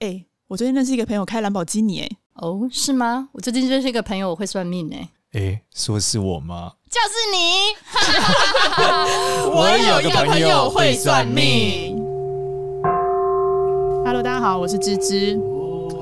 哎，我最近认识一个朋友开兰博基尼，哎，哦，是吗？我最近认识一个朋友，我会算命，哎，哎，说是我吗？就是你。我有一个朋友会算命。Hello，大家好，我是芝芝。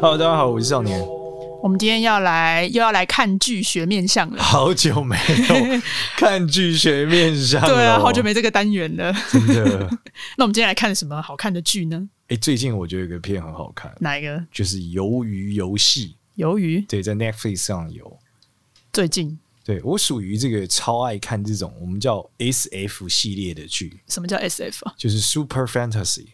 Hello，大家好，我是少年。我们今天要来又要来看剧学面相了，好久没有 看剧学面相，对啊，好久没这个单元了，真的。那我们今天来看什么好看的剧呢？哎，最近我觉得有个片很好看，哪一个？就是《鱿鱼游戏》。鱿鱼？对，在 Netflix 上有。最近，对我属于这个超爱看这种我们叫 SF 系列的剧。什么叫 SF 啊？就是 Super Fantasy。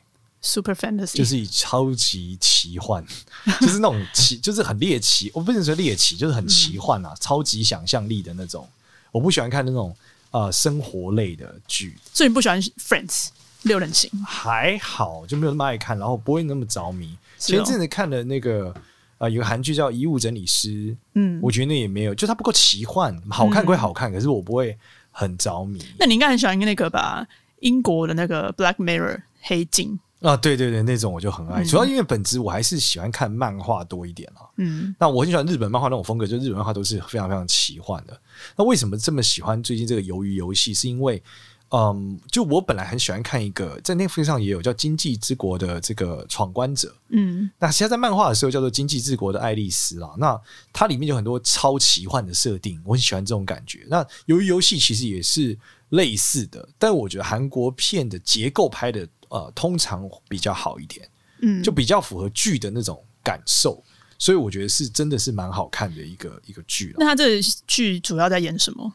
Super Fantasy 就是以超级奇幻，就是那种奇，就是很猎奇。我不能说猎奇，就是很奇幻啊，嗯、超级想象力的那种。我不喜欢看那种呃生活类的剧，所以你不喜欢 Friends 六人行？还好，就没有那么爱看，然后不会那么着迷。哦、前一阵子看的那个呃，有个韩剧叫《遗物整理师》，嗯，我觉得那也没有，就它不够奇幻，好看归好看，嗯、可是我不会很着迷。那你应该很喜欢那个吧？英国的那个 Black Mirror 黑镜。啊，对对对，那种我就很爱，嗯、主要因为本质我还是喜欢看漫画多一点啊。嗯，那我很喜欢日本漫画那种风格，就日本漫画都是非常非常奇幻的。那为什么这么喜欢最近这个鱿鱼游戏？是因为，嗯，就我本来很喜欢看一个在 Netflix 上也有叫《经济之国》的这个闯关者。嗯，那其实在漫画的时候叫做《经济之国》的爱丽丝啦。那它里面有很多超奇幻的设定，我很喜欢这种感觉。那鱿鱼游戏其实也是类似的，但我觉得韩国片的结构拍的。呃，通常比较好一点，嗯，就比较符合剧的那种感受，所以我觉得是真的是蛮好看的一个一个剧。那他这剧主要在演什么？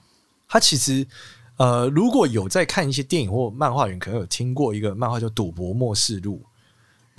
他其实呃，如果有在看一些电影或漫画人，可能有听过一个漫画叫《赌博默示录》。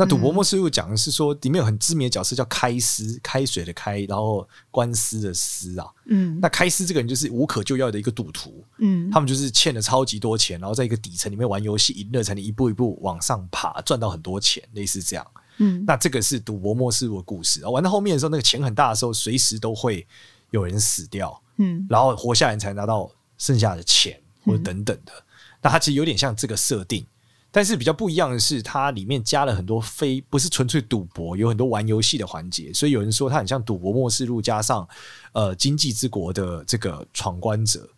那《赌博默示录》讲的是说，里面有很知名的角色叫开司，开水的开，然后官司的司啊。嗯，那开司这个人就是无可救药的一个赌徒。嗯，他们就是欠了超级多钱，然后在一个底层里面玩游戏，赢了才能一步一步往上爬，赚到很多钱，类似这样。嗯，那这个是《赌博默示录》的故事。玩到后面的时候，那个钱很大的时候，随时都会有人死掉。嗯，然后活下来才拿到剩下的钱或者等等的。那它其实有点像这个设定。但是比较不一样的是，它里面加了很多非不是纯粹赌博，有很多玩游戏的环节，所以有人说它很像《赌博末世录》加上呃《经济之国》的这个闯关者，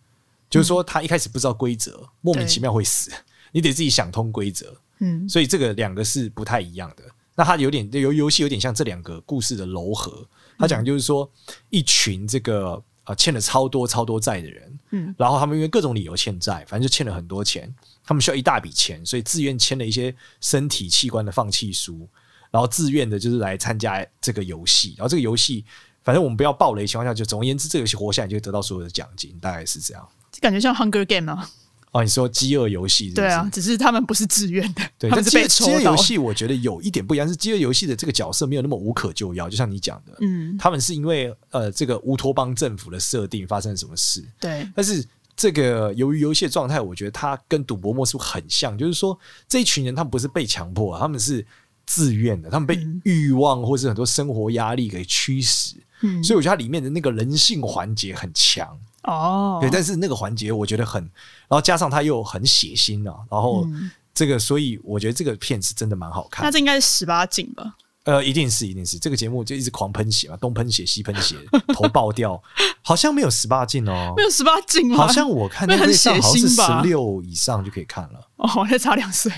就是说他一开始不知道规则，莫名其妙会死，你得自己想通规则。嗯，所以这个两个是不太一样的。那它有点游游戏有点像这两个故事的糅合。他讲就是说一群这个呃欠了超多超多债的人，嗯，然后他们因为各种理由欠债，反正就欠了很多钱。他们需要一大笔钱，所以自愿签了一些身体器官的放弃书，然后自愿的就是来参加这个游戏。然后这个游戏，反正我们不要暴雷情况下，就总而言之，这个游戏活下来就会得到所有的奖金，大概是这样。感觉像 Hunger Game 啊？哦，你说饥饿游戏？对啊，只是他们不是自愿的，对，他们是被抽到。饥饿游戏我觉得有一点不一样，是饥饿游戏的这个角色没有那么无可救药，就像你讲的，嗯，他们是因为呃这个乌托邦政府的设定发生了什么事，对，但是。这个由于游戏的状态，我觉得它跟赌博默示录很像，就是说这一群人他们不是被强迫，他们是自愿的，他们被欲望或是很多生活压力给驱使，嗯，所以我觉得它里面的那个人性环节很强哦，对，但是那个环节我觉得很，然后加上他又很血腥啊，然后这个，所以我觉得这个片子真的蛮好看。那这应该是十八禁吧？呃，一定是，一定是这个节目就一直狂喷血嘛，东喷血西喷血，头爆掉，好像没有十八禁哦，没有十八禁吗？好像我看 那个上好像是十六以上就可以看了，哦，还差两岁。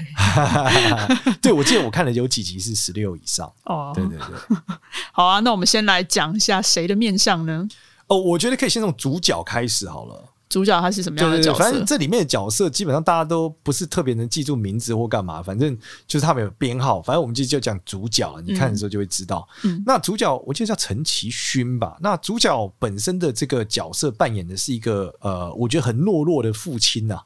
对，我记得我看了有几集是十六以上，哦，对对对。好啊，那我们先来讲一下谁的面相呢？哦，我觉得可以先从主角开始好了。主角他是什么样的角色？反正这里面的角色基本上大家都不是特别能记住名字或干嘛，反正就是他们有编号。反正我们就就讲主角，你看的时候就会知道。嗯，那主角我记得叫陈其勋吧。那主角本身的这个角色扮演的是一个呃，我觉得很懦弱的父亲呐，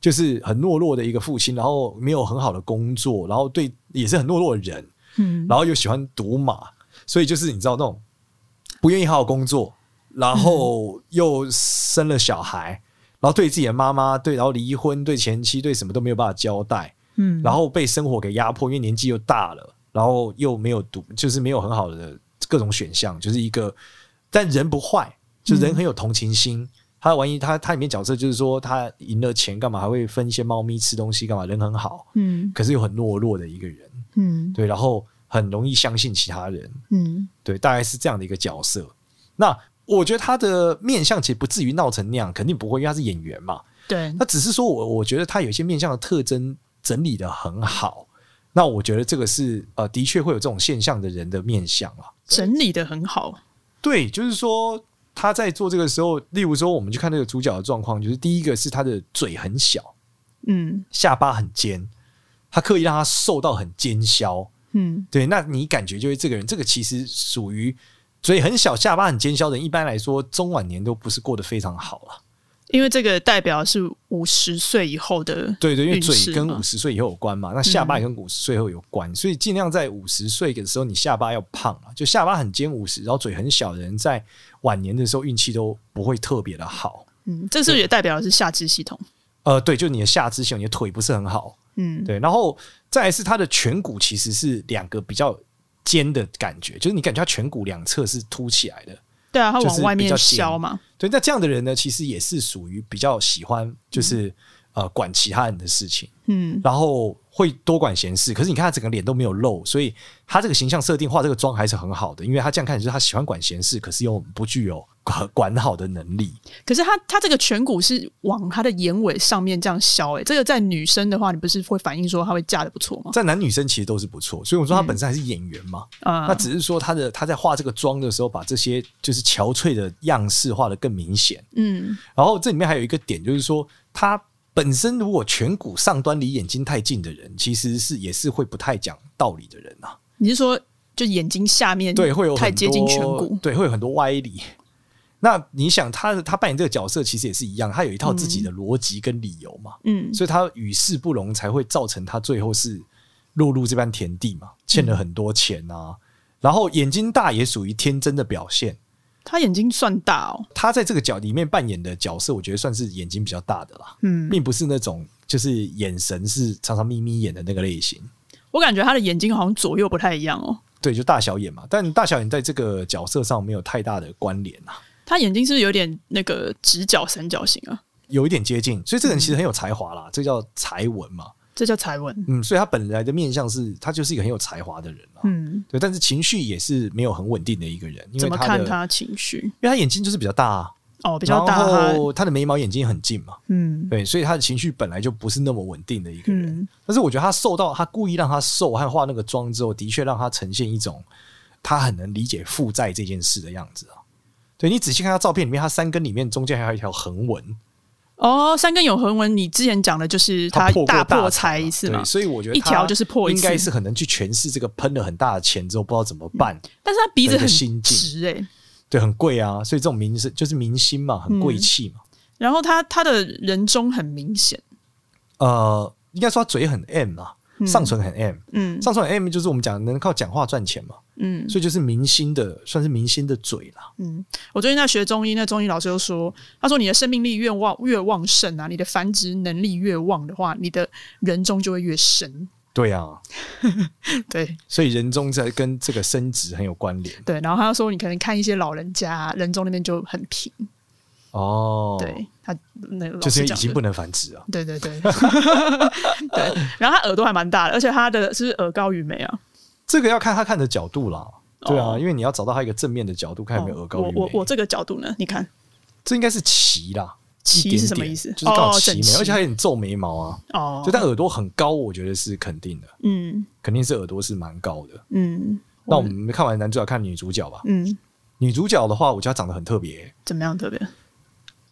就是很懦弱的一个父亲，然后没有很好的工作，然后对也是很懦弱的人，嗯，然后又喜欢赌马，所以就是你知道那种不愿意好好工作。然后又生了小孩，然后对自己的妈妈对，然后离婚，对前妻对什么都没有办法交代，嗯，然后被生活给压迫，因为年纪又大了，然后又没有读，就是没有很好的各种选项，就是一个，但人不坏，就人很有同情心。嗯、他万一他他里面角色就是说他赢了钱干嘛，还会分一些猫咪吃东西干嘛，人很好，嗯，可是又很懦弱的一个人，嗯，对，然后。很容易相信其他人。嗯，对，大概是这样的一个角色。那我觉得他的面相其实不至于闹成那样，肯定不会，因为他是演员嘛。对，那只是说我我觉得他有一些面相的特征整理的很好。那我觉得这个是呃，的确会有这种现象的人的面相啊，整理的很好。对，就是说他在做这个时候，例如说我们去看那个主角的状况，就是第一个是他的嘴很小，嗯，下巴很尖，他刻意让他瘦到很尖削，嗯，对，那你感觉就是这个人，这个其实属于嘴很小、下巴很尖削的人，一般来说中晚年都不是过得非常好了。因为这个代表是五十岁以后的，对对，因为嘴跟五十岁以后有关嘛，那下巴也跟五十岁后有关，嗯、所以尽量在五十岁的时候，你下巴要胖啊，就下巴很尖五十，然后嘴很小的人，在晚年的时候运气都不会特别的好。嗯，这是不是也代表的是下肢系统？呃，对，就你的下肢系统，你的腿不是很好。嗯，对，然后再来是他的颧骨其实是两个比较尖的感觉，就是你感觉他颧骨两侧是凸起来的。对啊，他往外面削嘛。对，那这样的人呢，其实也是属于比较喜欢，就是、嗯、呃管其他人的事情，嗯，然后会多管闲事。可是你看他整个脸都没有露，所以他这个形象设定画这个妆还是很好的，因为他这样看就是他喜欢管闲事，可是又不具有。管管好的能力，可是他他这个颧骨是往他的眼尾上面这样削诶、欸，这个在女生的话，你不是会反映说他会嫁的不错吗？在男女生其实都是不错，所以我说他本身还是演员嘛，啊、嗯，那只是说他的他在画这个妆的时候，把这些就是憔悴的样式画的更明显，嗯，然后这里面还有一个点就是说，他本身如果颧骨上端离眼睛太近的人，其实是也是会不太讲道理的人啊。你是说就眼睛下面对会有太接近颧骨，对会有很多歪理。那你想他，他他扮演这个角色其实也是一样，他有一套自己的逻辑跟理由嘛，嗯，所以他与世不容，才会造成他最后是落入这般田地嘛，欠了很多钱啊，嗯、然后眼睛大也属于天真的表现，他眼睛算大哦，他在这个角里面扮演的角色，我觉得算是眼睛比较大的啦，嗯，并不是那种就是眼神是常常眯眯眼的那个类型，我感觉他的眼睛好像左右不太一样哦，对，就大小眼嘛，但大小眼在这个角色上没有太大的关联啊。他眼睛是不是有点那个直角三角形啊？有一点接近，所以这个人其实很有才华啦，嗯、这叫才文嘛，这叫才文。嗯，所以他本来的面相是，他就是一个很有才华的人啦。嗯，对，但是情绪也是没有很稳定的一个人。因为他怎么看他情绪？因为他眼睛就是比较大啊，哦，比较大，然后他的眉毛眼睛很近嘛，嗯，对，所以他的情绪本来就不是那么稳定的一个人。嗯、但是我觉得他瘦到他故意让他瘦和化那个妆之后，的确让他呈现一种他很能理解负债这件事的样子啊。对，你仔细看他照片里面，他三根里面中间还有一条横纹。哦，三根永恒纹，你之前讲的就是他大破财一次嘛？所以我觉得一条就是破一次，应该是很能去诠释这个喷了很大的钱之后不知道怎么办。嗯、但是他鼻子很心直哎、欸，对，很贵啊，所以这种明星就是明星嘛，很贵气嘛、嗯。然后他他的人中很明显，呃，应该说他嘴很 M 啊。上唇很 M，嗯，上唇很 M 就是我们讲能靠讲话赚钱嘛，嗯，所以就是明星的，算是明星的嘴啦。嗯，我最近在学中医，那中医老师就说，他说你的生命力越旺越旺盛啊，你的繁殖能力越旺的话，你的人中就会越深。对啊，对，所以人中在跟这个生殖很有关联。对，然后他说你可能看一些老人家人中那边就很平。哦，对他那个就是已经不能繁殖啊。对对对，对。然后他耳朵还蛮大的，而且他的是，是耳高于眉啊。这个要看他看的角度啦。对啊，哦、因为你要找到他一个正面的角度，看有没有耳高于眉。我我我这个角度呢？你看，这应该是齐啦。齐是什么意思？就是刚好齐眉，哦、而且还有点皱眉毛啊。哦，就但耳朵很高，我觉得是肯定的。嗯，肯定是耳朵是蛮高的。嗯，那我们看完男主角，看女主角吧。嗯，女主角的话，我觉得她长得很特别。怎么样特别？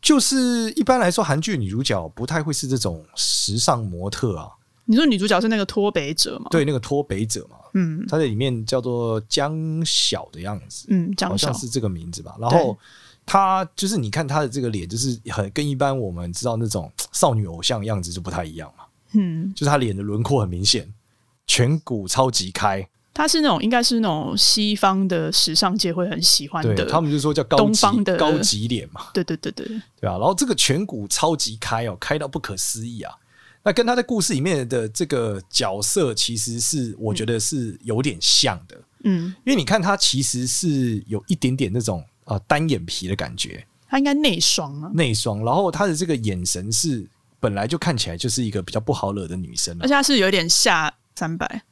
就是一般来说，韩剧女主角不太会是这种时尚模特啊。你说女主角是那个脱北者吗？对，那个脱北者嘛。嗯，她在里面叫做江晓的样子。嗯，江晓好像是这个名字吧。然后她就是你看她的这个脸，就是很跟一般我们知道那种少女偶像样子就不太一样嘛。嗯，就是她脸的轮廓很明显，颧骨超级开。他是那种应该是那种西方的时尚界会很喜欢的，对，他们就说叫东方的高级脸嘛。对对对对对啊！然后这个颧骨超级开哦，开到不可思议啊！那跟他在故事里面的这个角色，其实是我觉得是有点像的。嗯，因为你看他其实是有一点点那种啊、呃、单眼皮的感觉，他应该内双啊，内双。然后他的这个眼神是本来就看起来就是一个比较不好惹的女生，而且他是有点下三百。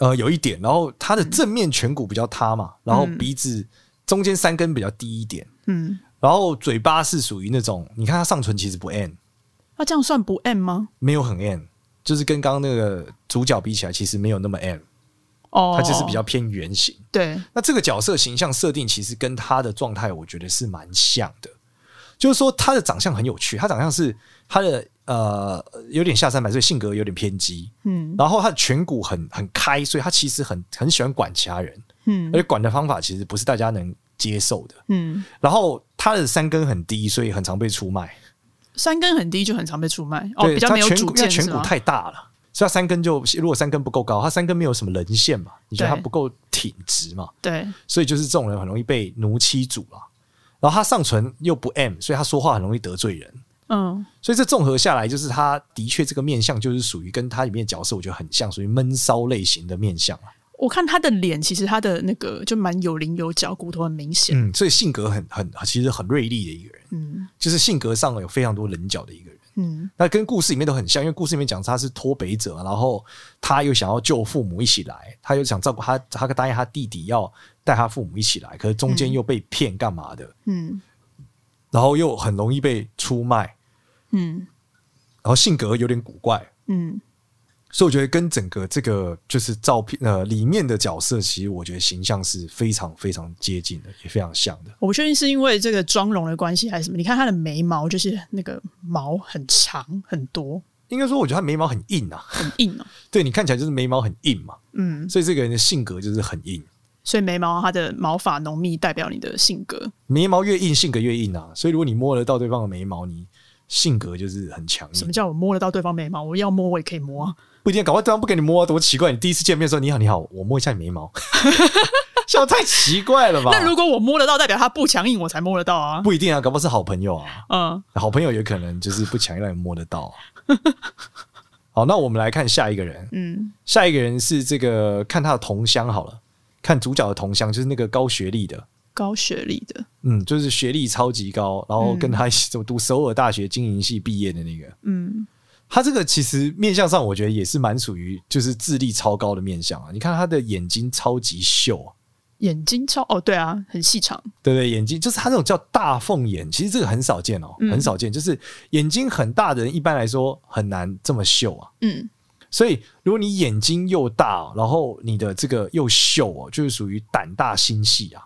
呃，有一点。然后他的正面颧骨比较塌嘛，然后鼻子中间三根比较低一点，嗯，然后嘴巴是属于那种，你看他上唇其实不 M，那这样算不 M 吗？没有很 M，就是跟刚刚那个主角比起来，其实没有那么 M。哦，他就是比较偏圆形。对，那这个角色形象设定其实跟他的状态，我觉得是蛮像的。就是说，他的长相很有趣，他长相是他的呃有点下三百，所以性格有点偏激。嗯，然后他的颧骨很很开，所以他其实很很喜欢管其他人。嗯，而且管的方法其实不是大家能接受的。嗯，然后他的三根很低，所以很常被出卖。三根很低就很常被出卖。哦，比较没有主见，颧骨太大了。所以他三根就如果三根不够高，他三根没有什么棱线嘛？你觉得他不够挺直嘛？对，所以就是这种人很容易被奴妻主了。然后他上唇又不 M，所以他说话很容易得罪人。嗯，所以这综合下来，就是他的确这个面相就是属于跟他里面的角色，我觉得很像，属于闷骚类型的面相啊。我看他的脸，其实他的那个就蛮有棱有角，骨头很明显。嗯，所以性格很很其实很锐利的一个人。嗯，就是性格上有非常多棱角的一个人。嗯，那跟故事里面都很像，因为故事里面讲他是脱北者，然后他又想要救父母一起来，他又想照顾他，他答应他弟弟要带他父母一起来，可是中间又被骗干嘛的？嗯，然后又很容易被出卖，嗯，然后性格有点古怪，嗯。所以我觉得跟整个这个就是照片呃里面的角色，其实我觉得形象是非常非常接近的，也非常像的。我不确定是因为这个妆容的关系还是什么。你看他的眉毛，就是那个毛很长很多。应该说，我觉得他眉毛很硬啊，很硬哦。对，你看起来就是眉毛很硬嘛。嗯，所以这个人的性格就是很硬。所以眉毛它的毛发浓密，代表你的性格。眉毛越硬，性格越硬啊。所以如果你摸得到对方的眉毛，你性格就是很强硬。什么叫我摸得到对方眉毛？我要摸我也可以摸啊。不一定，搞不好对方不给你摸，多奇怪！你第一次见面的时候，你好，你好，我摸一下你眉毛，笑太奇怪了吧？那如果我摸得到，代表他不强硬，我才摸得到啊？不一定啊，搞不好是好朋友啊。嗯，好朋友也可能就是不强硬，让你摸得到。好，那我们来看下一个人。嗯，下一个人是这个，看他的同乡好了，看主角的同乡，就是那个高学历的，高学历的，嗯，就是学历超级高，然后跟他一起怎么读首尔大学经营系毕业的那个，嗯。他这个其实面相上，我觉得也是蛮属于就是智力超高的面相啊。你看他的眼睛超级秀，眼睛超哦，对啊，很细长，对对，眼睛就是他那种叫大凤眼，其实这个很少见哦，很少见，就是眼睛很大的人，一般来说很难这么秀啊。嗯，所以如果你眼睛又大，然后你的这个又秀哦，就是属于胆大心细啊，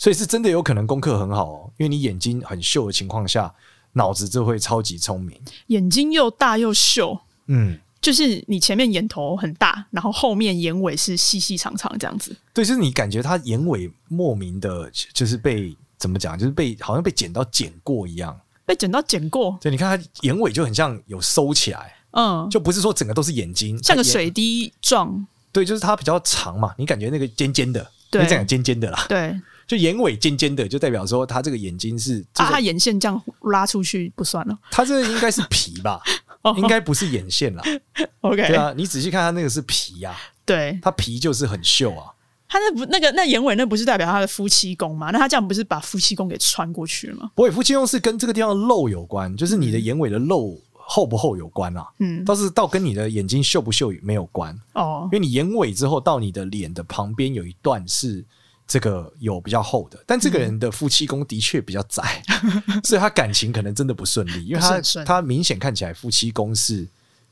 所以是真的有可能功课很好哦，因为你眼睛很秀的情况下。脑子就会超级聪明，眼睛又大又秀，嗯，就是你前面眼头很大，然后后面眼尾是细细长长这样子。对，就是你感觉他眼尾莫名的，就是被怎么讲，就是被好像被剪刀剪过一样，被剪刀剪过。对，你看他眼尾就很像有收起来，嗯，就不是说整个都是眼睛，像个水滴状。对，就是它比较长嘛，你感觉那个尖尖的，你，这样尖尖的啦，对。就眼尾尖尖的，就代表说他这个眼睛是啊，他眼线这样拉出去不算了。他这个应该是皮吧，应该不是眼线啦。OK，对啊，你仔细看他那个是皮呀，对，他皮就是很秀啊。他那不那个那眼尾那不是代表他的夫妻宫吗？那他这样不是把夫妻宫给穿过去了吗？不会，夫妻宫是跟这个地方的肉有关，就是你的眼尾的肉厚不厚有关啊。嗯，倒是倒跟你的眼睛秀不秀没有关哦，因为你眼尾之后到你的脸的旁边有一段是。这个有比较厚的，但这个人的夫妻宫的确比较窄，嗯、所以他感情可能真的不顺利，因为他他明显看起来夫妻宫是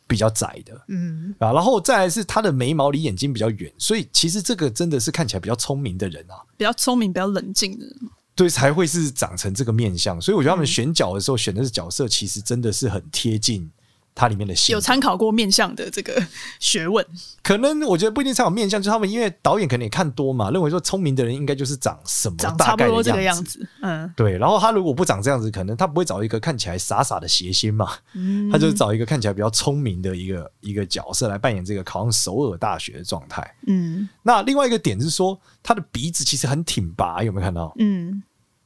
比较窄的，嗯。啊，然后再来是他的眉毛离眼睛比较远，所以其实这个真的是看起来比较聪明的人啊，比较聪明、比较冷静的。人，对，才会是长成这个面相，所以我觉得他们选角的时候选的是角色，其实真的是很贴近。它里面的戏有参考过面相的这个 学问，可能我觉得不一定参考面相，就是他们因为导演可能也看多嘛，认为说聪明的人应该就是长什么长差不多，这个样子，嗯，对。然后他如果不长这样子，可能他不会找一个看起来傻傻的谐星嘛，嗯，他就是找一个看起来比较聪明的一个一个角色来扮演这个考上首尔大学的状态，嗯。那另外一个点是说，他的鼻子其实很挺拔，有没有看到？嗯。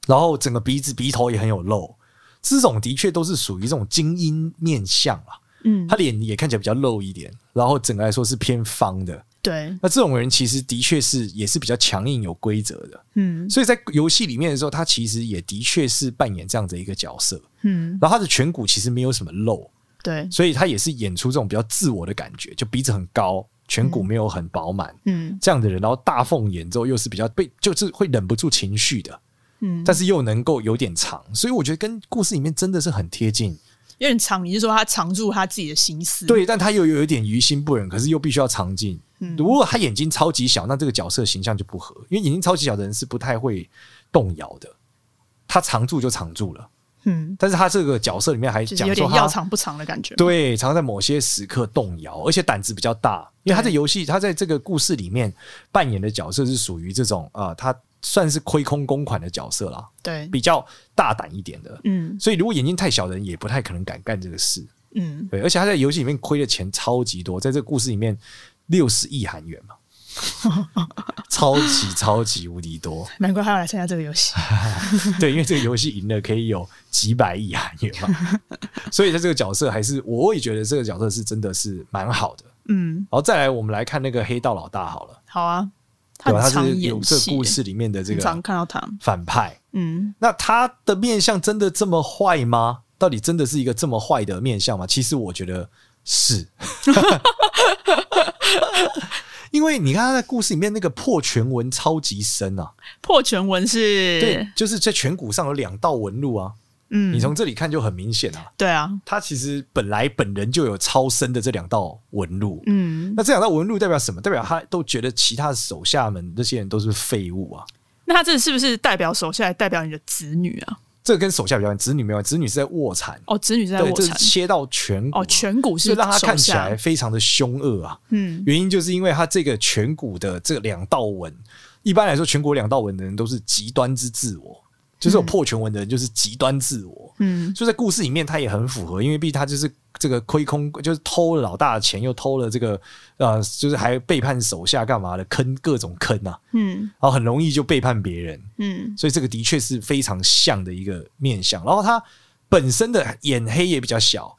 然后整个鼻子鼻头也很有肉，这种的确都是属于这种精英面相啊。嗯，他脸也看起来比较露一点，然后整个来说是偏方的。对，那这种人其实的确是也是比较强硬、有规则的。嗯，所以在游戏里面的时候，他其实也的确是扮演这样的一个角色。嗯，然后他的颧骨其实没有什么露。对，所以他也是演出这种比较自我的感觉，就鼻子很高，颧骨没有很饱满，嗯，这样的人，然后大凤眼之后又是比较被，就是会忍不住情绪的，嗯，但是又能够有点长，所以我觉得跟故事里面真的是很贴近。有点藏，你是说他藏住他自己的心思？对，但他又有一点于心不忍，可是又必须要藏进。嗯，如果他眼睛超级小，那这个角色形象就不合，因为眼睛超级小的人是不太会动摇的。他藏住就藏住了，嗯，但是他这个角色里面还讲说有点要藏不藏的感觉。对，常常在某些时刻动摇，而且胆子比较大，因为他在游戏，他在这个故事里面扮演的角色是属于这种啊、呃，他。算是亏空公款的角色啦，对，比较大胆一点的，嗯，所以如果眼睛太小的人也不太可能敢干这个事，嗯，对，而且他在游戏里面亏的钱超级多，在这个故事里面六十亿韩元嘛，超级超级无敌多，难怪他要来参加这个游戏，对，因为这个游戏赢了可以有几百亿韩元嘛，所以他这个角色还是我也觉得这个角色是真的是蛮好的，嗯，然后再来我们来看那个黑道老大好了，好啊。对，他是有这个故事里面的这个常看到他反派，嗯，那他的面相真的这么坏吗？到底真的是一个这么坏的面相吗？其实我觉得是，因为你看他在故事里面那个破全纹超级深啊，破全纹是，对，就是在颧骨上有两道纹路啊。嗯，你从这里看就很明显啊。对啊，他其实本来本人就有超深的这两道纹路。嗯，那这两道纹路代表什么？代表他都觉得其他的手下们这些人都是废物啊。那他这是不是代表手下，代表你的子女啊？这个跟手下比较，子女没有，子女是在卧蚕。哦，子女是在卧蚕，切到颧骨。哦，颧骨是就让他看起来非常的凶恶啊。嗯，原因就是因为他这个颧骨的这两道纹，一般来说颧骨两道纹的人都是极端之自我。就是有破全文的人，就是极端自我。嗯，所以在故事里面，他也很符合，因为毕竟他就是这个亏空，就是偷了老大的钱，又偷了这个呃，就是还背叛手下干嘛的，坑各种坑啊。嗯，然后很容易就背叛别人。嗯，所以这个的确是非常像的一个面相。然后他本身的眼黑也比较小，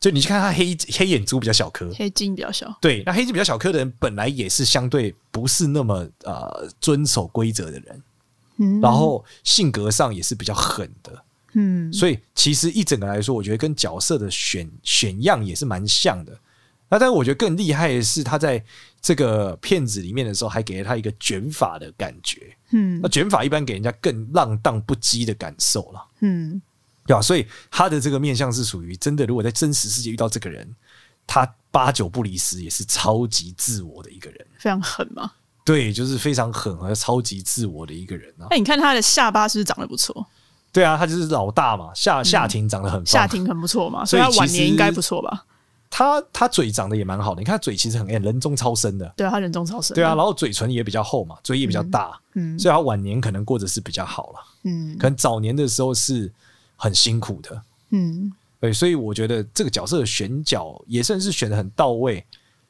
就你去看他黑黑眼珠比较小颗，黑金比较小。对，那黑金比较小颗的人，本来也是相对不是那么呃遵守规则的人。然后性格上也是比较狠的，嗯，所以其实一整个来说，我觉得跟角色的选选样也是蛮像的。那但是我觉得更厉害的是，他在这个片子里面的时候，还给了他一个卷发的感觉，嗯，那卷发一般给人家更浪荡不羁的感受了，嗯，对吧？所以他的这个面相是属于真的，如果在真实世界遇到这个人，他八九不离十也是超级自我的一个人，非常狠嘛。对，就是非常狠和超级自我的一个人啊！哎，你看他的下巴是不是长得不错？对啊，他就是老大嘛，下下庭长得很，下庭很不错嘛，所以他晚年应该不错吧？他他嘴长得也蛮好的，你看他嘴其实很哎，人中超深的，对啊，他人中超深，对啊，然后嘴唇也比较厚嘛，嘴也比较大，嗯，所以他晚年可能过得是比较好了，嗯，可能早年的时候是很辛苦的，嗯，对，所以我觉得这个角色的选角也算是选的很到位，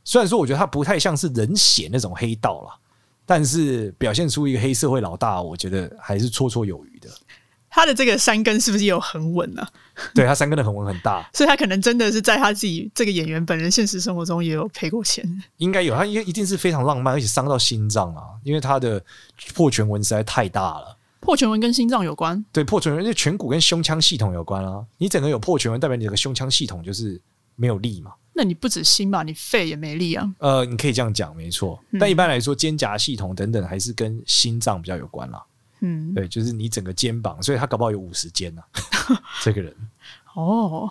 虽然说我觉得他不太像是人血那种黑道了。但是表现出一个黑社会老大，我觉得还是绰绰有余的。他的这个山根是不是也有很稳呢？对，他山根的很稳很大，所以他可能真的是在他自己这个演员本人现实生活中也有赔过钱。应该有，他应该一定是非常浪漫，而且伤到心脏啊，因为他的破颧纹实在太大了。破颧纹跟心脏有关？对，破颧纹，因为颧骨跟胸腔系统有关啊。你整个有破颧纹，代表你的胸腔系统就是没有力嘛。那你不止心吧，你肺也没力啊。呃，你可以这样讲，没错。但一般来说，肩胛系统等等还是跟心脏比较有关啦。嗯，对，就是你整个肩膀，所以他搞不好有五十肩呢。这个人哦，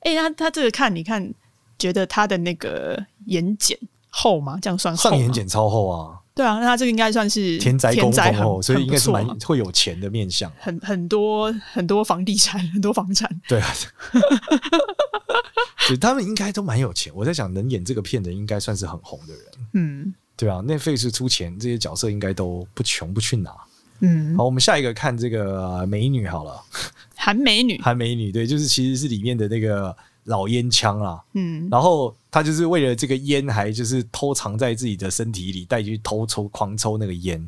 哎、欸，他他这个看，你看，觉得他的那个眼睑厚吗？这样算？上眼睑超厚啊。对啊，那他这个应该算是田宅宫丰厚，所以应该是蛮蛮会有钱的面相，很很多很多房地产，很多房产。对啊。对，他们应该都蛮有钱。我在想，能演这个片的，应该算是很红的人。嗯，对啊，Netflix 出钱，这些角色应该都不穷，不去拿。嗯，好，我们下一个看这个美女好了，韩美女，韩美女，对，就是其实是里面的那个老烟枪啊。嗯，然后他就是为了这个烟，还就是偷藏在自己的身体里，带去偷抽，狂抽那个烟。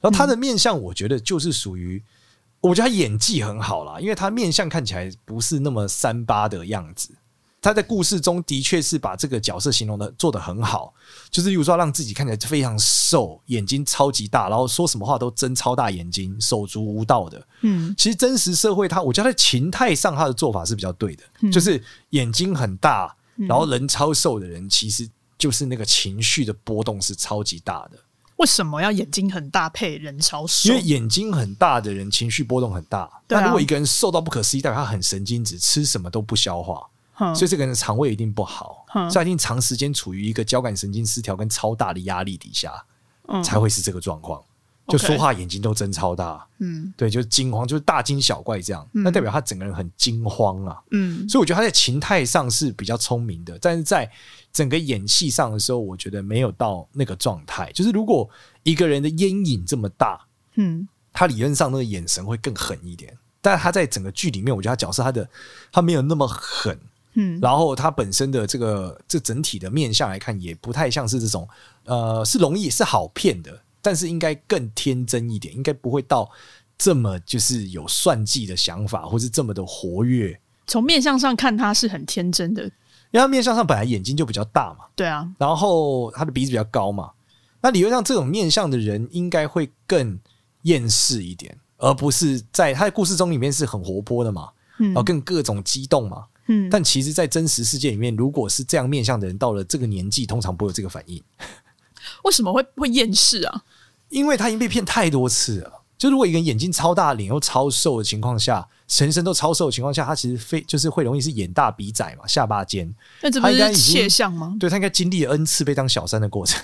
然后他的面相，我觉得就是属于，我觉得他演技很好啦，因为他面相看起来不是那么三八的样子。他在故事中的确是把这个角色形容的做得很好，就是例如说让自己看起来非常瘦，眼睛超级大，然后说什么话都睁超大眼睛，手足无道的。嗯，其实真实社会他，我觉得在情态上他的做法是比较对的，就是眼睛很大，然后人超瘦的人，其实就是那个情绪的波动是超级大的。为什么要眼睛很大配人超瘦？因为眼睛很大的人情绪波动很大。那、啊、如果一个人瘦到不可思议，代表他很神经质，吃什么都不消化，嗯、所以这个人的肠胃一定不好，嗯、所以他一定长时间处于一个交感神经失调跟超大的压力底下，嗯、才会是这个状况。就说话眼睛都睁超大，嗯，对，就是惊慌，就是大惊小怪这样，那、嗯、代表他整个人很惊慌啊，嗯，所以我觉得他在情态上是比较聪明的，但是在整个演戏上的时候，我觉得没有到那个状态。就是如果一个人的烟瘾这么大，嗯，他理论上那个眼神会更狠一点，但是他在整个剧里面，我觉得他角色他的他没有那么狠，嗯，然后他本身的这个这整体的面相来看，也不太像是这种，呃，是容易是好骗的。但是应该更天真一点，应该不会到这么就是有算计的想法，或是这么的活跃。从面相上看，他是很天真的，因为他面相上本来眼睛就比较大嘛，对啊，然后他的鼻子比较高嘛，那理论上这种面相的人应该会更厌世一点，而不是在他的故事中里面是很活泼的嘛，嗯，然后更各种激动嘛，嗯，但其实，在真实世界里面，如果是这样面相的人，到了这个年纪，通常不会有这个反应。为什么会会厌世啊？因为他已经被骗太多次了。就如果一个人眼睛超大、脸又超瘦的情况下，全身都超瘦的情况下，他其实非就是会容易是眼大鼻窄嘛，下巴尖。那这不是现象吗？对，他应该经历了 N 次被当小三的过程，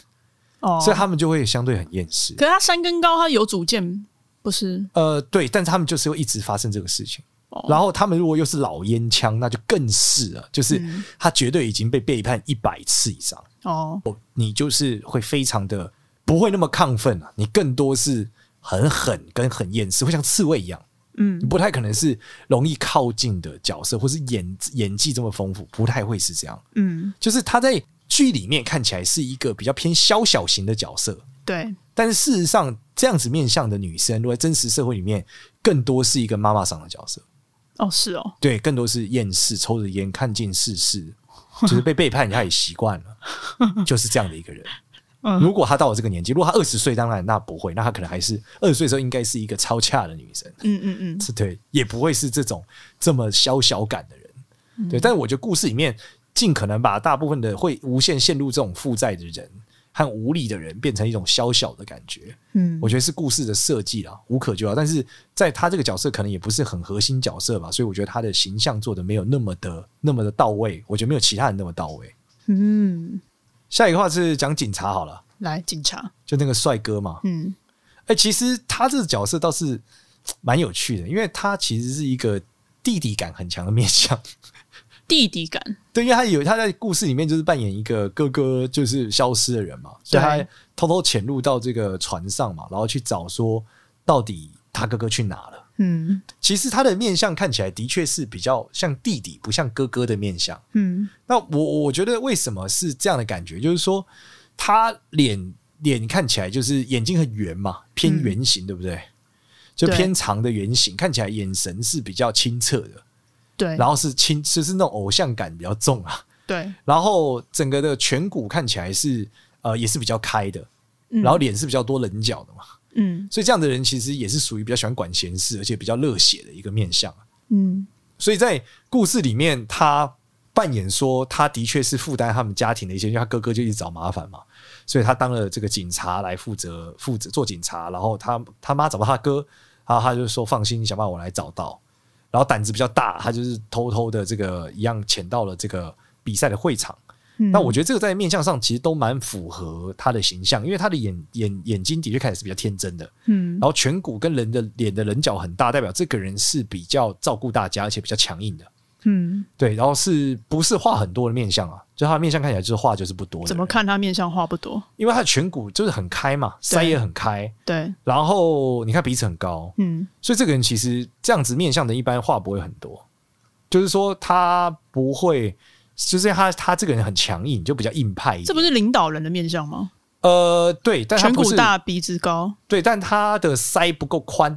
哦，所以他们就会相对很厌世。可是他山根高，他有主见，不是？呃，对，但是他们就是会一直发生这个事情。哦，然后他们如果又是老烟枪，那就更是了，就是他绝对已经被背叛一百次以上。哦，你就是会非常的。不会那么亢奋啊，你更多是很狠跟很厌世，会像刺猬一样，嗯，不太可能是容易靠近的角色，或是演演技这么丰富，不太会是这样，嗯，就是他在剧里面看起来是一个比较偏小小型的角色，对，但是事实上这样子面向的女生，如果在真实社会里面，更多是一个妈妈桑的角色，哦，是哦，对，更多是厌世，抽着烟，看尽世事，就是被 背叛，他也习惯了，就是这样的一个人。如果他到了这个年纪，如果他二十岁，当然那不会，那他可能还是二十岁的时候应该是一个超恰的女生，嗯嗯嗯，是对，也不会是这种这么潇洒感的人，嗯、对。但是我觉得故事里面尽可能把大部分的会无限陷入这种负债的人和无力的人变成一种小小的感觉，嗯，我觉得是故事的设计啦，无可救药。但是在他这个角色可能也不是很核心角色吧，所以我觉得他的形象做的没有那么的那么的到位，我觉得没有其他人那么到位，嗯。下一个话是讲警察好了，来警察。就那个帅哥嘛，嗯，哎、欸，其实他这个角色倒是 蛮有趣的，因为他其实是一个弟弟感很强的面相，弟弟感，对，因为他有他在故事里面就是扮演一个哥哥就是消失的人嘛，所以他偷偷潜入到这个船上嘛，然后去找说到底他哥哥去哪了。嗯，其实他的面相看起来的确是比较像弟弟，不像哥哥的面相。嗯，那我我觉得为什么是这样的感觉？就是说他脸脸看起来就是眼睛很圆嘛，偏圆形，对不对？就偏长的圆形，看起来眼神是比较清澈的。对，然后是亲，就是那种偶像感比较重啊。对，然后整个的颧骨看起来是呃也是比较开的，然后脸是比较多棱角的嘛。嗯，所以这样的人其实也是属于比较喜欢管闲事，而且比较热血的一个面相。嗯，所以在故事里面，他扮演说他的确是负担他们家庭的一些，因为他哥哥就一直找麻烦嘛，所以他当了这个警察来负责负责做警察。然后他他妈找到他哥，然后他就说放心，你想办法我来找到。然后胆子比较大，他就是偷偷的这个一样潜到了这个比赛的会场。那我觉得这个在面相上其实都蛮符合他的形象，因为他的眼眼眼睛的确看起来是比较天真的，嗯，然后颧骨跟人的脸的棱角很大，代表这个人是比较照顾大家，而且比较强硬的，嗯，对，然后是不是话很多的面相啊？就他的面相看起来就是话就是不多。怎么看他面相话不多？因为他的颧骨就是很开嘛，腮也很开，对，然后你看鼻子很高，嗯，所以这个人其实这样子面相的一般话不会很多，就是说他不会。就是他，他这个人很强硬，就比较硬派一点。这不是领导人的面相吗？呃，对，但他颧骨大，鼻子高，对，但他的腮不够宽，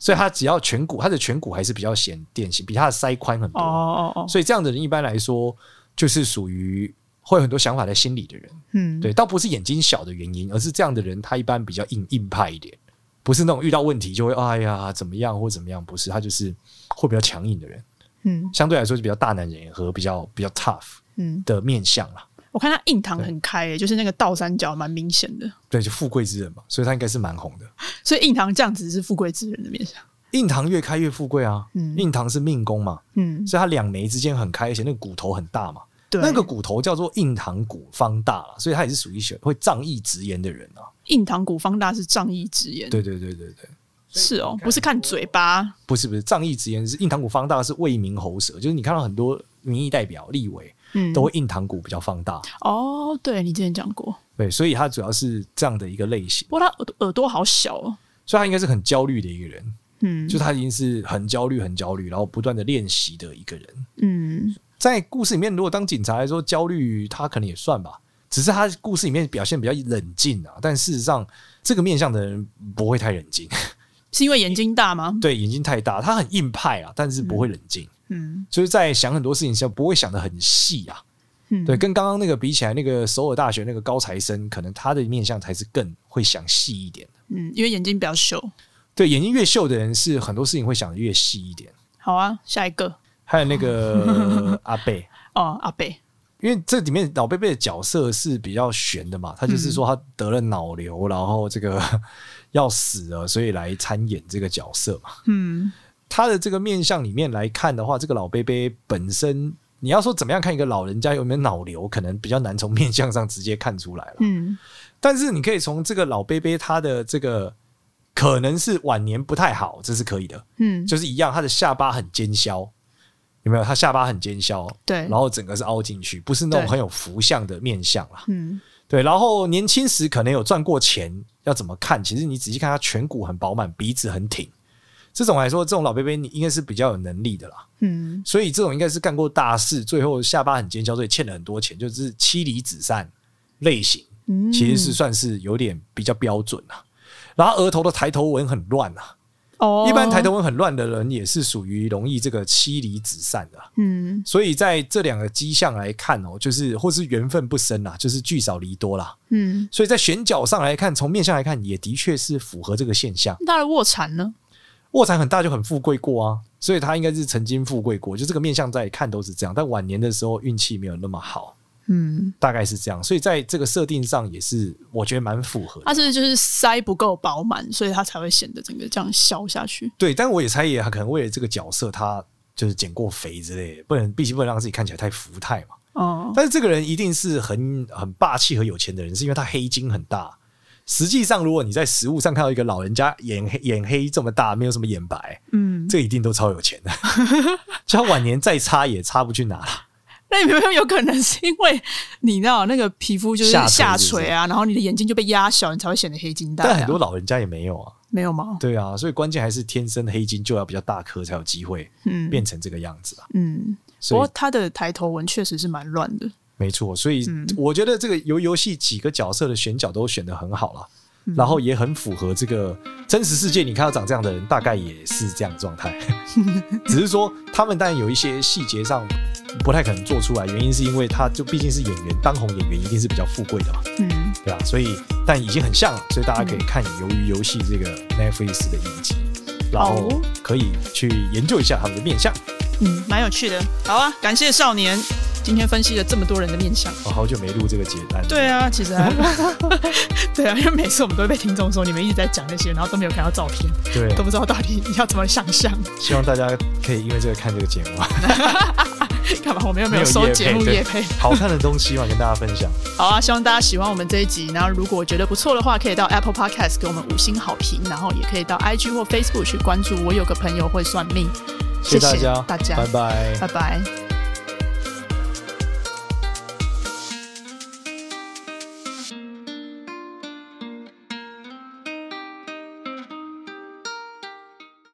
所以他只要颧骨，他的颧骨还是比较显典型，比他的腮宽很多。哦哦哦，所以这样的人一般来说，就是属于会有很多想法在心里的人。嗯，对，倒不是眼睛小的原因，而是这样的人他一般比较硬硬派一点，不是那种遇到问题就会哎呀怎么样或怎么样，不是，他就是会比较强硬的人。嗯，相对来说就比较大男人和比较比较 tough 嗯的面相啦。我看他印堂很开、欸，就是那个倒三角蛮明显的。对，就富贵之人嘛，所以他应该是蛮红的。所以印堂这样子是富贵之人的面相。印堂越开越富贵啊，嗯，印堂是命宫嘛，嗯，所以他两眉之间很开，而且那个骨头很大嘛，对，那个骨头叫做印堂骨方大了，所以他也是属于会仗义直言的人啊。印堂骨方大是仗义直言，对对对对对，是哦，不是看嘴巴，不是不是仗义直言是印堂骨方大是为民喉舌，就是你看到很多民意代表、立委，嗯，都会硬堂骨比较放大。哦，对你之前讲过，对，所以他主要是这样的一个类型。不过他耳耳朵好小哦，所以他应该是很焦虑的一个人。嗯，就他已经是很焦虑、很焦虑，然后不断的练习的一个人。嗯，在故事里面，如果当警察来说焦虑，他可能也算吧。只是他故事里面表现比较冷静啊，但事实上，这个面相的人不会太冷静，是因为眼睛大吗？对，眼睛太大，他很硬派啊，但是不会冷静。嗯，就是在想很多事情时候不会想的很细啊。嗯，对，跟刚刚那个比起来，那个首尔大学那个高材生，可能他的面相才是更会想细一点的。嗯，因为眼睛比较秀。对，眼睛越秀的人，是很多事情会想的越细一点。好啊，下一个还有那个 阿贝哦，阿贝，因为这里面老贝贝的角色是比较悬的嘛，他就是说他得了脑瘤，然后这个 要死了，所以来参演这个角色嘛。嗯，他的这个面相里面来看的话，这个老伯伯本身，你要说怎么样看一个老人家有没有脑瘤，可能比较难从面相上直接看出来了。嗯，但是你可以从这个老伯伯他的这个。可能是晚年不太好，这是可以的。嗯，就是一样，他的下巴很尖削，有没有？他下巴很尖削，对，然后整个是凹进去，不是那种很有福相的面相啦。嗯，对。然后年轻时可能有赚过钱，要怎么看？其实你仔细看，他颧骨很饱满，鼻子很挺。这种来说，这种老伯伯你应该是比较有能力的啦。嗯，所以这种应该是干过大事，最后下巴很尖削，所以欠了很多钱，就是妻离子散类型。嗯，其实是算是有点比较标准啦。然后额头的抬头纹很乱啊，哦，一般抬头纹很乱的人也是属于容易这个妻离子散的，嗯，所以在这两个迹象来看哦，就是或是缘分不深啊，就是聚少离多啦，嗯，所以在选角上来看，从面相来看，也的确是符合这个现象。他的卧蚕呢？卧蚕很大就很富贵过啊，所以他应该是曾经富贵过，就这个面相在看都是这样，但晚年的时候运气没有那么好。嗯，大概是这样，所以在这个设定上也是我觉得蛮符合的。他是就是腮不够饱满，所以他才会显得整个这样消下去。对，但我也猜也可能为了这个角色，他就是减过肥之类的，不能毕竟不能让自己看起来太福态嘛。哦，但是这个人一定是很很霸气和有钱的人，是因为他黑金很大。实际上，如果你在实物上看到一个老人家眼黑眼黑这么大，没有什么眼白，嗯，这一定都超有钱的。就他晚年再差也差不去哪了。那有没有有可能是因为你知道那个皮肤就是下垂啊，然后你的眼睛就被压小，你才会显得黑金大？但很多老人家也没有啊，没有吗？对啊，所以关键还是天生的黑金就要比较大颗才有机会，嗯，变成这个样子啊。嗯，不过他的抬头纹确实是蛮乱的，没错。所以我觉得这个游游戏几个角色的选角都选得很好了。然后也很符合这个真实世界，你看到长这样的人，大概也是这样的状态。只是说他们当然有一些细节上不太可能做出来，原因是因为他就毕竟是演员，当红演员一定是比较富贵的嘛，嗯，对吧？所以但已经很像了，所以大家可以看《鱿鱼游戏》这个 Netflix 的影集，然后可以去研究一下他们的面相，嗯，蛮有趣的。好啊，感谢少年。今天分析了这么多人的面相，我好久没录这个结单。对啊，其实还 对啊，因为每次我们都会被听众说你们一直在讲那些，然后都没有看到照片，对，都不知道到底你要怎么想象。希望大家可以因为这个看这个节目。干嘛？我们又没有收节目业配，好看的东西嘛，跟大家分享。好啊，希望大家喜欢我们这一集。然后如果觉得不错的话，可以到 Apple Podcast 给我们五星好评，然后也可以到 IG 或 Facebook 去关注。我有个朋友会算命。谢谢大家，大家，拜拜，拜拜。